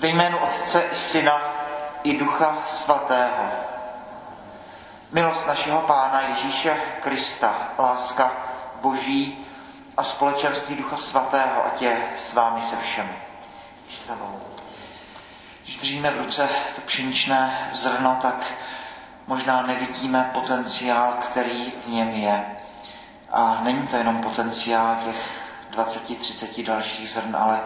Ve jménu Otce i Syna i Ducha Svatého. Milost našeho Pána Ježíše Krista, láska Boží a společenství Ducha Svatého, ať je s vámi se všemi. Když držíme v ruce to pšeničné zrno, tak možná nevidíme potenciál, který v něm je. A není to jenom potenciál těch 20-30 dalších zrn, ale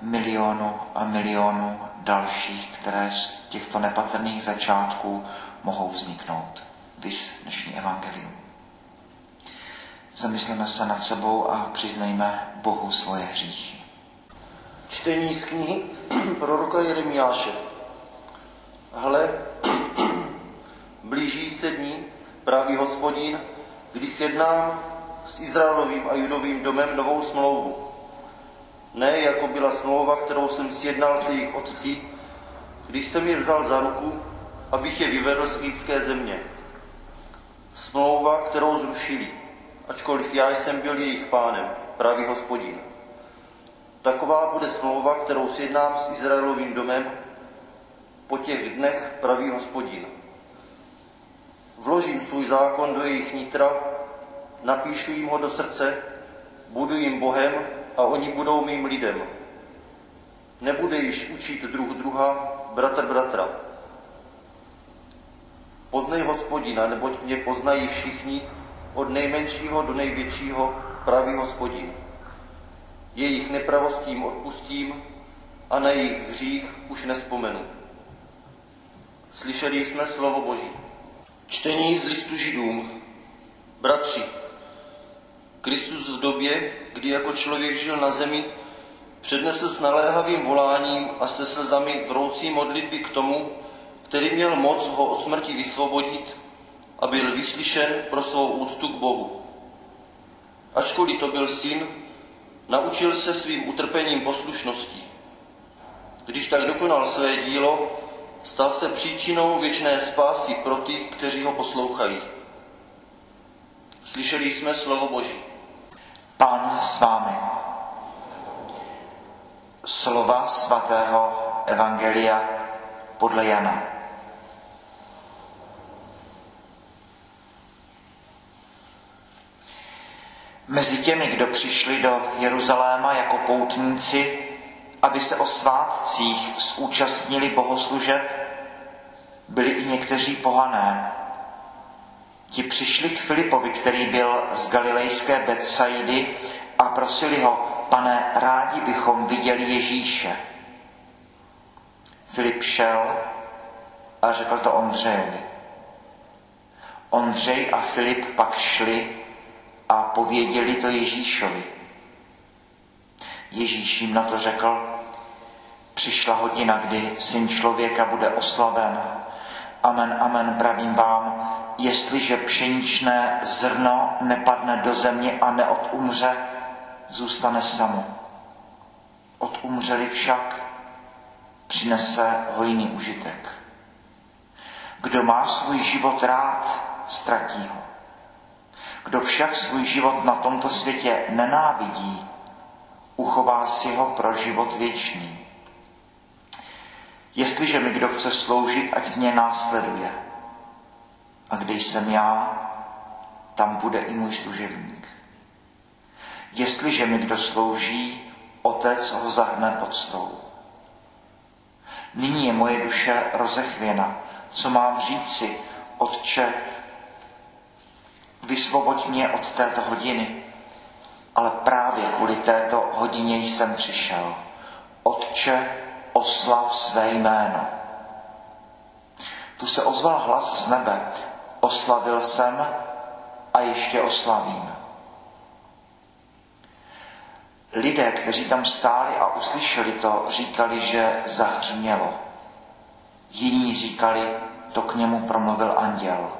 milionu a milionu dalších, které z těchto nepatrných začátků mohou vzniknout. Vys dnešní evangelium. Zamysleme se nad sebou a přiznejme Bohu svoje hříchy. Čtení z knihy proroka Jeremiáše. Hle, blíží se dní, pravý hospodín, kdy sjednám s Izraelovým a judovým domem novou smlouvu. Ne jako byla smlouva, kterou jsem sjednal se jejich otci, když jsem je vzal za ruku, abych je vyvedl z egyptské země. Smlouva, kterou zrušili, ačkoliv já jsem byl jejich pánem, pravý hospodin. Taková bude smlouva, kterou sjednám s Izraelovým domem po těch dnech, pravý hospodin. Vložím svůj zákon do jejich nitra napíšu jim ho do srdce, budu jim Bohem a oni budou mým lidem. Nebude již učit druh druha, bratr bratra. Poznej hospodina, neboť mě poznají všichni, od nejmenšího do největšího, pravý hospodin. Jejich nepravostím odpustím a na jejich hřích už nespomenu. Slyšeli jsme slovo Boží. Čtení z listu Židům. Bratři, Kristus v době, kdy jako člověk žil na zemi, přednesl s naléhavým voláním a se slzami vroucí modlitby k tomu, který měl moc ho od smrti vysvobodit a byl vyslyšen pro svou úctu k Bohu. Ačkoliv to byl syn, naučil se svým utrpením poslušností. Když tak dokonal své dílo, stal se příčinou věčné spásy pro ty, kteří ho poslouchají. Slyšeli jsme slovo Boží. Pán s vámi. Slova svatého Evangelia podle Jana. Mezi těmi, kdo přišli do Jeruzaléma jako poutníci, aby se o svátcích zúčastnili bohoslužeb, byli i někteří pohané, Ti přišli k Filipovi, který byl z galilejské Betsaidy a prosili ho, pane, rádi bychom viděli Ježíše. Filip šel a řekl to Ondřejovi. Ondřej a Filip pak šli a pověděli to Ježíšovi. Ježíš jim na to řekl, přišla hodina, kdy syn člověka bude oslaven. Amen, amen, pravím vám, jestliže pšeničné zrno nepadne do země a neodumře, zůstane samo. Odumřeli však, přinese hojný užitek. Kdo má svůj život rád, ztratí ho. Kdo však svůj život na tomto světě nenávidí, uchová si ho pro život věčný. Jestliže mi kdo chce sloužit, ať mě následuje. A kde jsem já, tam bude i můj služebník. Jestliže mi kdo slouží, otec ho zahrne pod stол. Nyní je moje duše rozechvěna. Co mám říci, otče, vysvoboď mě od této hodiny. Ale právě kvůli této hodině jsem přišel. Otče, oslav své jméno. Tu se ozval hlas z nebe oslavil jsem a ještě oslavím. Lidé, kteří tam stáli a uslyšeli to, říkali, že zahřmělo. Jiní říkali, to k němu promluvil anděl.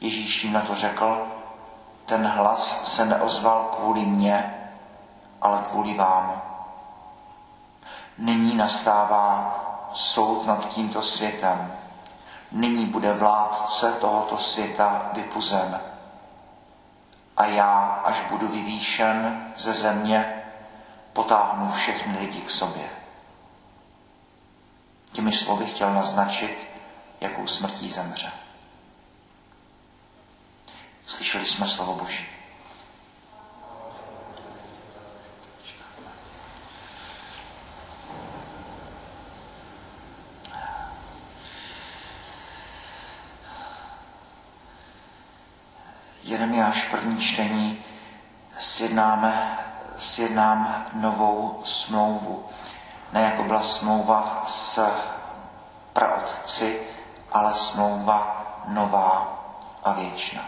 Ježíš jim na to řekl, ten hlas se neozval kvůli mně, ale kvůli vám. Nyní nastává soud nad tímto světem nyní bude vládce tohoto světa vypuzen. A já, až budu vyvýšen ze země, potáhnu všechny lidi k sobě. Těmi slovy chtěl naznačit, jakou smrtí zemře. Slyšeli jsme slovo Boží. Jeremiáš první čtení sjednáme, sjednám novou smlouvu. Ne jako byla smlouva s praotci, ale smlouva nová a věčná.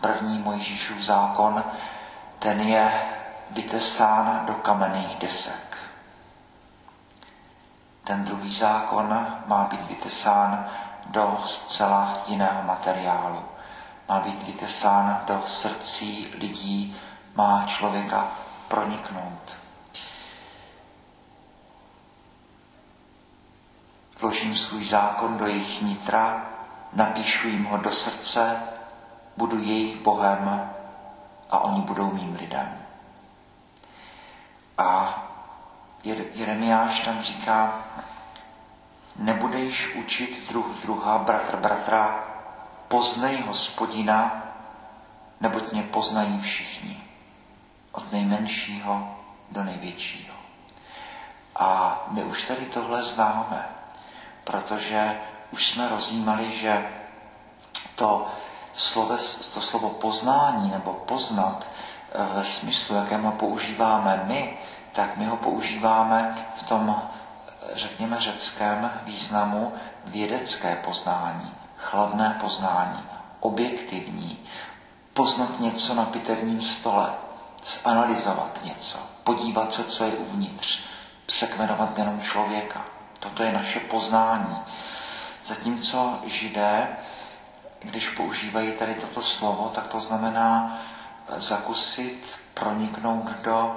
První Mojžíšův zákon, ten je vytesán do kamenných desek. Ten druhý zákon má být vytesán do zcela jiného materiálu má být vytesán do srdcí lidí, má člověka proniknout. Vložím svůj zákon do jejich nitra, napíšu jim ho do srdce, budu jejich Bohem a oni budou mým lidem. A Jeremiáš tam říká, nebudeš učit druh druha, bratr bratra, poznej hospodina, neboť mě poznají všichni, od nejmenšího do největšího. A my už tady tohle známe, protože už jsme rozjímali, že to, sloves, to slovo poznání nebo poznat eh, ve smyslu, jakému používáme my, tak my ho používáme v tom, eh, řekněme, řeckém významu vědecké poznání chladné poznání, objektivní, poznat něco na pitevním stole, zanalizovat něco, podívat se, co je uvnitř, sekvenovat jenom člověka. Toto je naše poznání. Zatímco židé, když používají tady toto slovo, tak to znamená zakusit, proniknout do,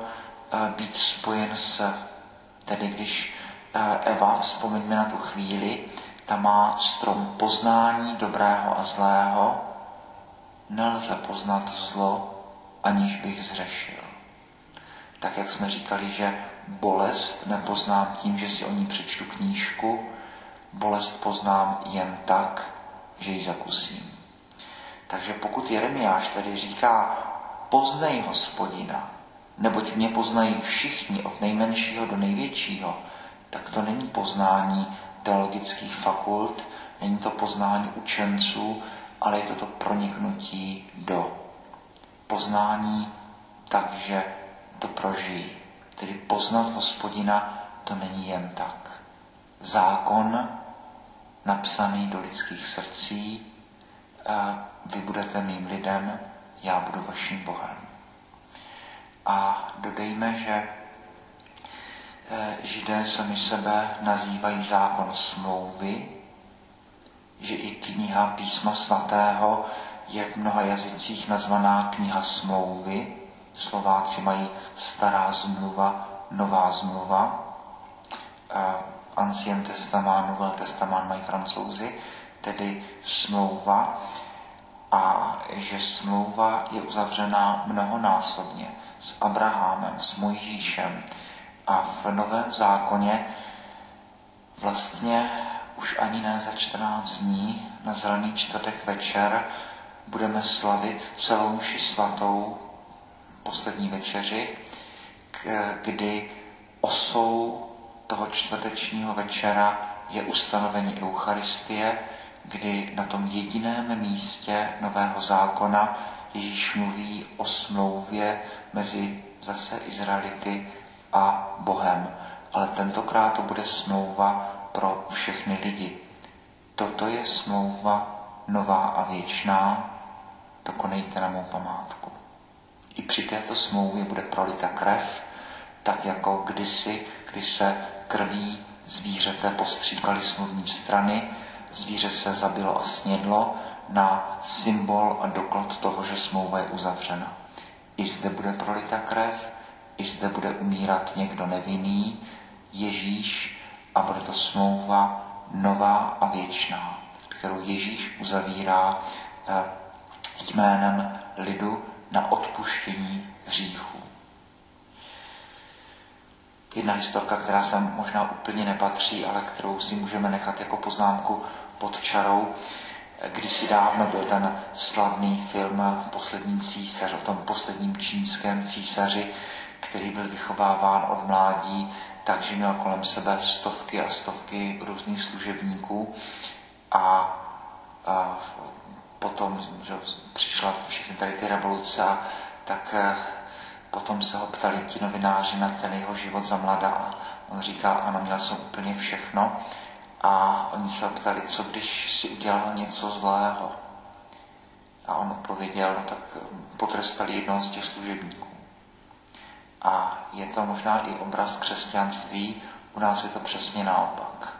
eh, být spojen s. Tedy když eh, Eva, vzpomeňme na tu chvíli, ta má strom poznání dobrého a zlého, nelze poznat zlo, aniž bych zřešil. Tak jak jsme říkali, že bolest nepoznám tím, že si o ní přečtu knížku, bolest poznám jen tak, že ji zakusím. Takže pokud Jeremiáš tady říká, poznej hospodina, neboť mě poznají všichni od nejmenšího do největšího, tak to není poznání teologických fakult, není to poznání učenců, ale je to to proniknutí do poznání takže to prožijí. Tedy poznat hospodina to není jen tak. Zákon napsaný do lidských srdcí, vy budete mým lidem, já budu vaším Bohem. A dodejme, že židé sami sebe nazývají zákon smlouvy, že i kniha písma svatého je v mnoha jazycích nazvaná kniha smlouvy. Slováci mají stará zmluva, nová zmluva. Eh, Ancien testament, Nouvel testament mají francouzi, tedy smlouva. A že smlouva je uzavřená mnohonásobně s Abrahamem, s Mojžíšem, a v Novém zákoně vlastně už ani ne za 14 dní na zelený čtvrtek večer budeme slavit celou mši svatou poslední večeři, kdy osou toho čtvrtečního večera je ustanovení Eucharistie, kdy na tom jediném místě Nového zákona Ježíš mluví o smlouvě mezi zase Izraelity a Bohem, ale tentokrát to bude smlouva pro všechny lidi. Toto je smlouva nová a věčná, to konejte na mou památku. I při této smlouvě bude prolita krev, tak jako kdysi, když se krví zvířete postříkali smluvní strany, zvíře se zabilo a snědlo na symbol a doklad toho, že smlouva je uzavřena. I zde bude prolita krev, i zde bude umírat někdo nevinný, Ježíš, a bude to smlouva nová a věčná, kterou Ježíš uzavírá eh, jménem lidu na odpuštění hříchů. Jedna historka, která sem možná úplně nepatří, ale kterou si můžeme nechat jako poznámku pod čarou. Kdysi dávno byl ten slavný film Poslední císař o tom posledním čínském císaři, který byl vychováván od mládí, takže měl kolem sebe stovky a stovky různých služebníků a, a potom že přišla všechny tady ty revoluce, tak eh, potom se ho ptali ti novináři na ten jeho život za mladá a on říkal, ano, měl jsem úplně všechno. A oni se ho ptali, co když si udělal něco zlého. A on odpověděl, no tak eh, potrestali jednoho z těch služebníků. A je to možná i obraz křesťanství, u nás je to přesně naopak.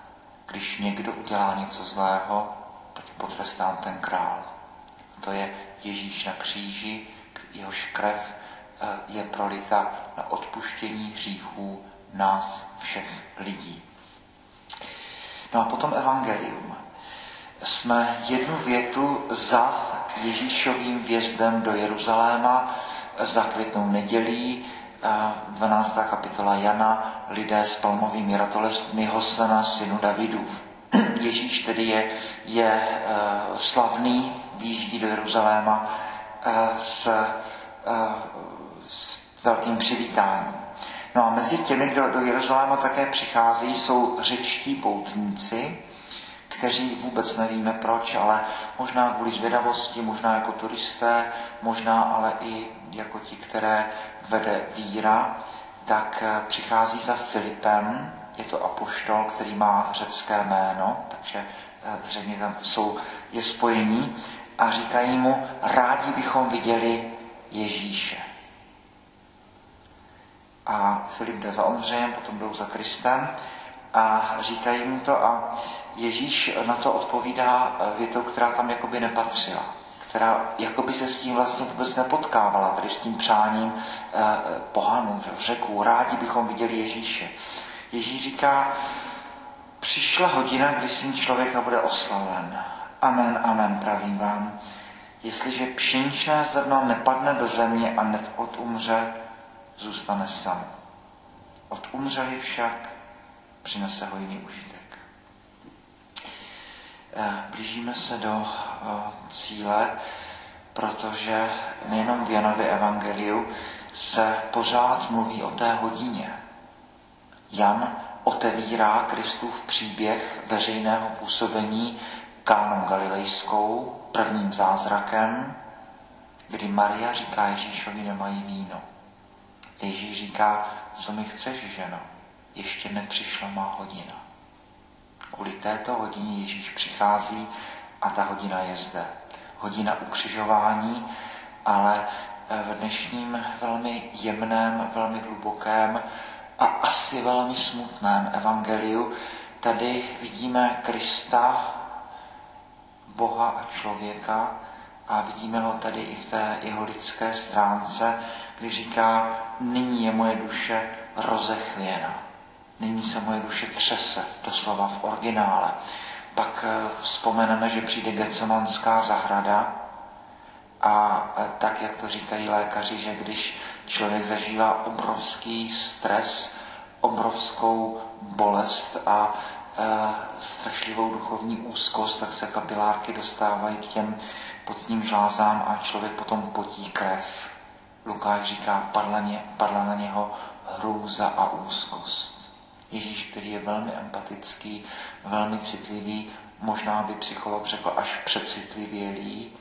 Když někdo udělá něco zlého, tak je potrestán ten král. To je Ježíš na kříži, jehož krev eh, je prolita na odpuštění hříchů nás všech lidí. No a potom evangelium. Jsme jednu větu za Ježíšovým vjezdem do Jeruzaléma, za květnou nedělí, 12. kapitola Jana, lidé s palmovými ratolestmi, Hosana, synu Davidův. Ježíš tedy je, je eh, slavný, výjíždí do Jeruzaléma eh, s, eh, s velkým přivítáním. No a mezi těmi, kdo do Jeruzaléma také přichází, jsou řečtí poutníci, kteří vůbec nevíme proč, ale možná kvůli zvědavosti, možná jako turisté, možná ale i jako ti, které vede víra, tak eh, přichází za Filipem, je to apoštol, který má řecké jméno, takže eh, zřejmě tam jsou, je spojení a říkají mu, rádi bychom viděli Ježíše. A Filip jde za Ondřejem, potom jdou za Kristem a říkají mu to a Ježíš na to odpovídá větou, která tam jakoby nepatřila která jakoby se s tím vlastně vůbec nepotkávala, tady s tím přáním eh, pohanů, řeků, rádi bychom viděli Ježíše. Ježíš říká, přišla hodina, kdy syn člověka bude oslaven. Amen, amen, pravím vám. Jestliže pšeničné zrno nepadne do země a umře, zůstane sám. Od umřeli však přinese hojný užitek. Eh, blížíme se do eh, cíle, protože nejenom v Janově evangeliu se pořád mluví o té hodině. Jan otevírá Kristův příběh veřejného působení kánom galilejskou, prvním zázrakem, kdy Maria říká Ježíšovi, nemají víno. Ježíš říká, co mi chceš, ženo, ještě nepřišla má hodina. Kvůli této hodině Ježíš přichází a ta hodina je zde. Hodina ukřižování, ale v dnešním velmi jemném, velmi hlubokém a asi velmi smutném evangeliu tady vidíme Krista, Boha a člověka a vidíme ho tady i v té jeho lidské stránce, kdy říká, nyní je moje duše rozechvěna. Nyní se moje duše třese, doslova v originále. Pak eh, vzpomeneme, že přijde Gecemanská zahrada a eh, tak, jak to říkají lékaři, že když člověk zažívá obrovský stres, obrovskou bolest a e, strašlivou duchovní úzkost, tak se kapilárky dostávají k těm potním žlázám a člověk potom potí krev. Lukáš říká, padla, ně, padla na něho hrůza a úzkost. Ježíš, který je velmi empatický, velmi citlivý, možná by psycholog řekl až přecitlivělý,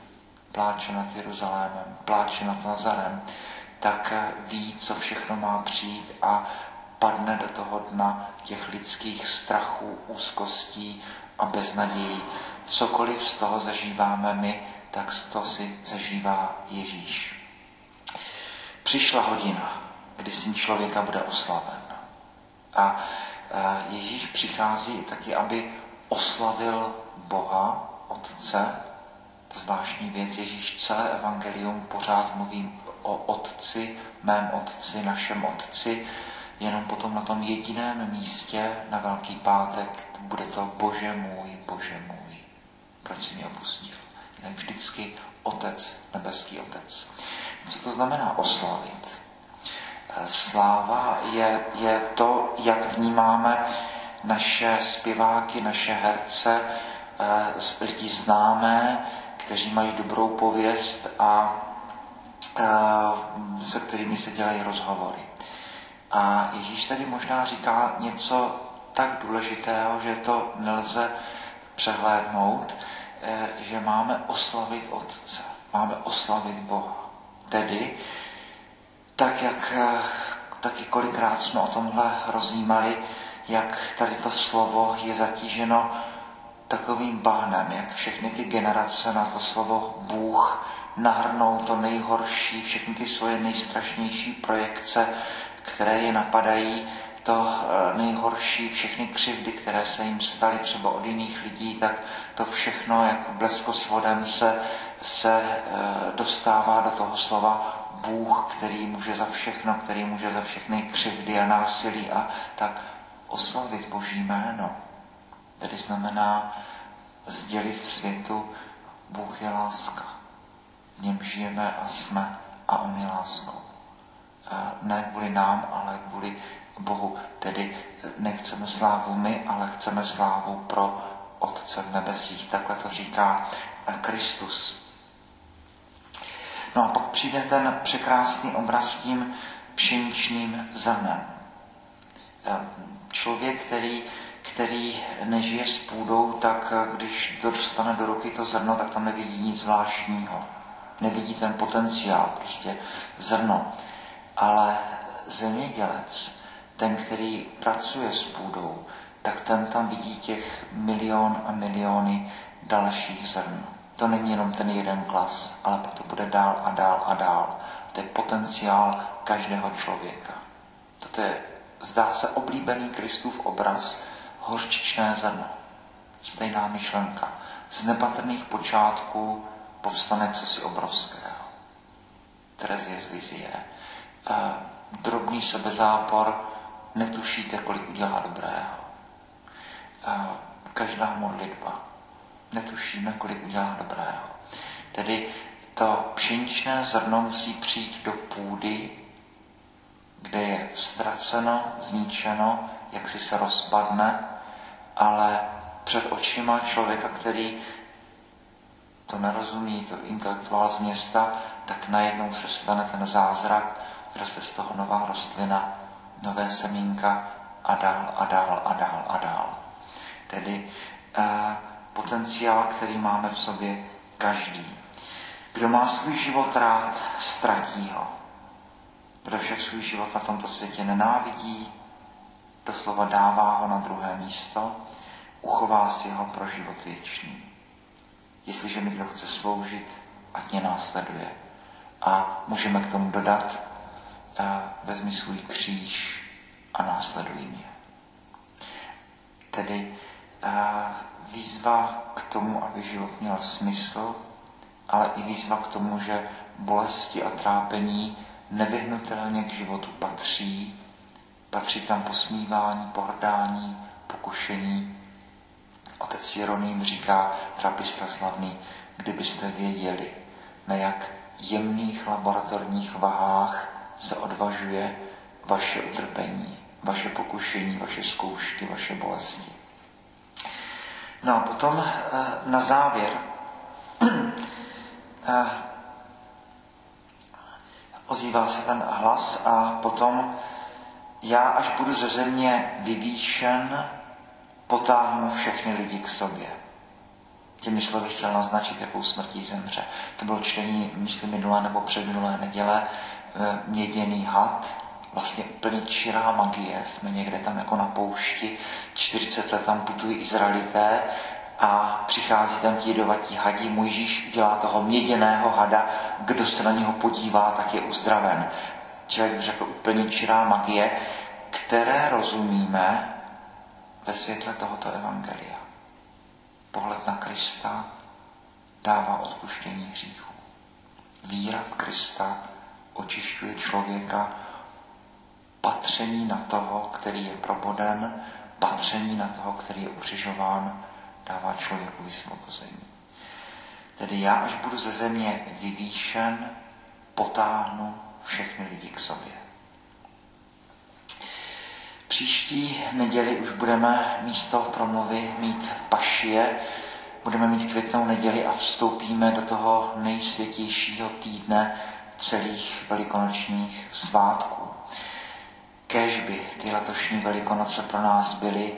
pláče nad Jeruzalémem, pláče nad Nazarem, tak ví, co všechno má přijít a padne do toho dna těch lidských strachů, úzkostí a beznadějí. Cokoliv z toho zažíváme my, tak z toho si zažívá Ježíš. Přišla hodina, kdy syn člověka bude oslaven. A Ježíš přichází taky, aby oslavil Boha, Otce. Zvláštní věc, Ježíš celé evangelium pořád mluví o Otci, mém Otci, našem Otci, jenom potom na tom jediném místě na Velký pátek bude to Bože můj, Bože můj, proč jsi mě opustil? Jinak vždycky Otec, nebeský Otec. Co to znamená oslavit? Sláva je, je to, jak vnímáme naše zpěváky, naše herce, eh, lidi známé, kteří mají dobrou pověst a eh, se kterými se dělají rozhovory. A Ježíš tady možná říká něco tak důležitého, že to nelze přehlédnout, eh, že máme oslavit Otce, máme oslavit Boha. Tedy, tak jak taky kolikrát jsme o tomhle rozjímali, jak tady to slovo je zatíženo takovým bánem, jak všechny ty generace na to slovo Bůh nahrnou to nejhorší, všechny ty svoje nejstrašnější projekce, které je napadají, to eh, nejhorší, všechny křivdy, které se jim staly třeba od jiných lidí, tak to všechno jako blesko s vodem se, se eh, dostává do toho slova Bůh, který může za všechno, který může za všechny křivdy a násilí a tak oslavit Boží jméno. Tedy znamená sdělit světu, Bůh je láska. V něm žijeme a jsme a On je láskou. Ne kvůli nám, ale kvůli Bohu. Tedy nechceme slávu my, ale chceme slávu pro Otce v nebesích. Takhle to říká Kristus. No a pak přijde ten překrásný obraz tím pšeničným zrnem. Člověk, který, který nežije s půdou, tak když dostane do ruky to zrno, tak tam nevidí nic zvláštního. Nevidí ten potenciál, prostě zrno. Ale zemědělec, ten, který pracuje s půdou, tak ten tam vidí těch milion a miliony dalších zrn. To není jenom ten jeden klas, ale pak to bude dál a dál a dál. To je potenciál každého člověka. Toto je, zdá se, oblíbený Kristův obraz horčičné zrno. Stejná myšlenka. Z nepatrných počátků povstane cosi obrovského. Terezie z Lizie. Drobný sebezápor, netušíte, kolik udělá dobrého. Každá modlitba, netušíme, kolik udělá dobrého. Tedy to pšeničné zrno musí přijít do půdy, kde je ztraceno, zničeno, jak si se rozpadne, ale před očima člověka, který to nerozumí, to intelektuál z města, tak najednou se stane ten zázrak, roste z toho nová rostlina, nové semínka a dál a dál a dál a dál. Tedy eh, potenciál, který máme v sobě každý. Kdo má svůj život rád, ztratí ho. Kdo však svůj život na tomto světě nenávidí, doslova dává ho na druhé místo, uchová si ho pro život věčný. Jestliže mi kdo chce sloužit, ať mě následuje. A můžeme k tomu dodat, vezmi svůj kříž a následuj mě. Tedy výzva k tomu, aby život měl smysl, ale i výzva k tomu, že bolesti a trápení nevyhnutelně k životu patří. Patří tam posmívání, pohrdání, pokušení. Otec Jeroným říká, trapista slavný, kdybyste věděli, na jak jemných laboratorních vahách se odvažuje vaše utrpení, vaše pokušení, vaše zkoušky, vaše bolesti. No a potom eh, na závěr eh, ozývá se ten hlas a potom já, až budu ze země vyvýšen, potáhnu všechny lidi k sobě. Těmi slovy chtěl naznačit, jakou smrtí zemře. To bylo čtení, myslím, minulé nebo předminulé neděle, měděný had, vlastně úplně čirá magie. Jsme někde tam jako na poušti, 40 let tam putují Izraelité a přichází tam ti jedovatí hadí. Mojžíš dělá toho měděného hada, kdo se na něho podívá, tak je uzdraven. Člověk by řekl úplně čirá magie, které rozumíme ve světle tohoto evangelia. Pohled na Krista dává odpuštění hříchů. Víra v Krista očišťuje člověka patření na toho, který je proboden, patření na toho, který je ukřižován, dává člověku vysvobození. Tedy já, až budu ze země vyvýšen, potáhnu všechny lidi k sobě. Příští neděli už budeme místo promluvy mít pašie, budeme mít květnou neděli a vstoupíme do toho nejsvětějšího týdne celých velikonočních svátků. Kéž by ty letošní velikonoce pro nás byly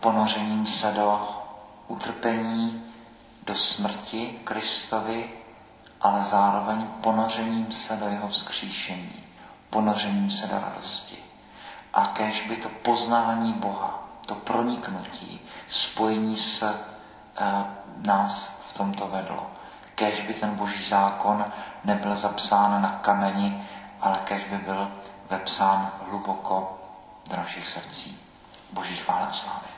ponořením se do utrpení, do smrti Kristovi, ale zároveň ponořením se do jeho vzkříšení, ponořením se do radosti. A kéž by to poznání Boha, to proniknutí, spojení se e, nás v tomto vedlo. Kéž by ten boží zákon nebyl zapsán na kameni, ale kéž by byl vepsán hluboko do našich srdcí. Boží chvála a slávy.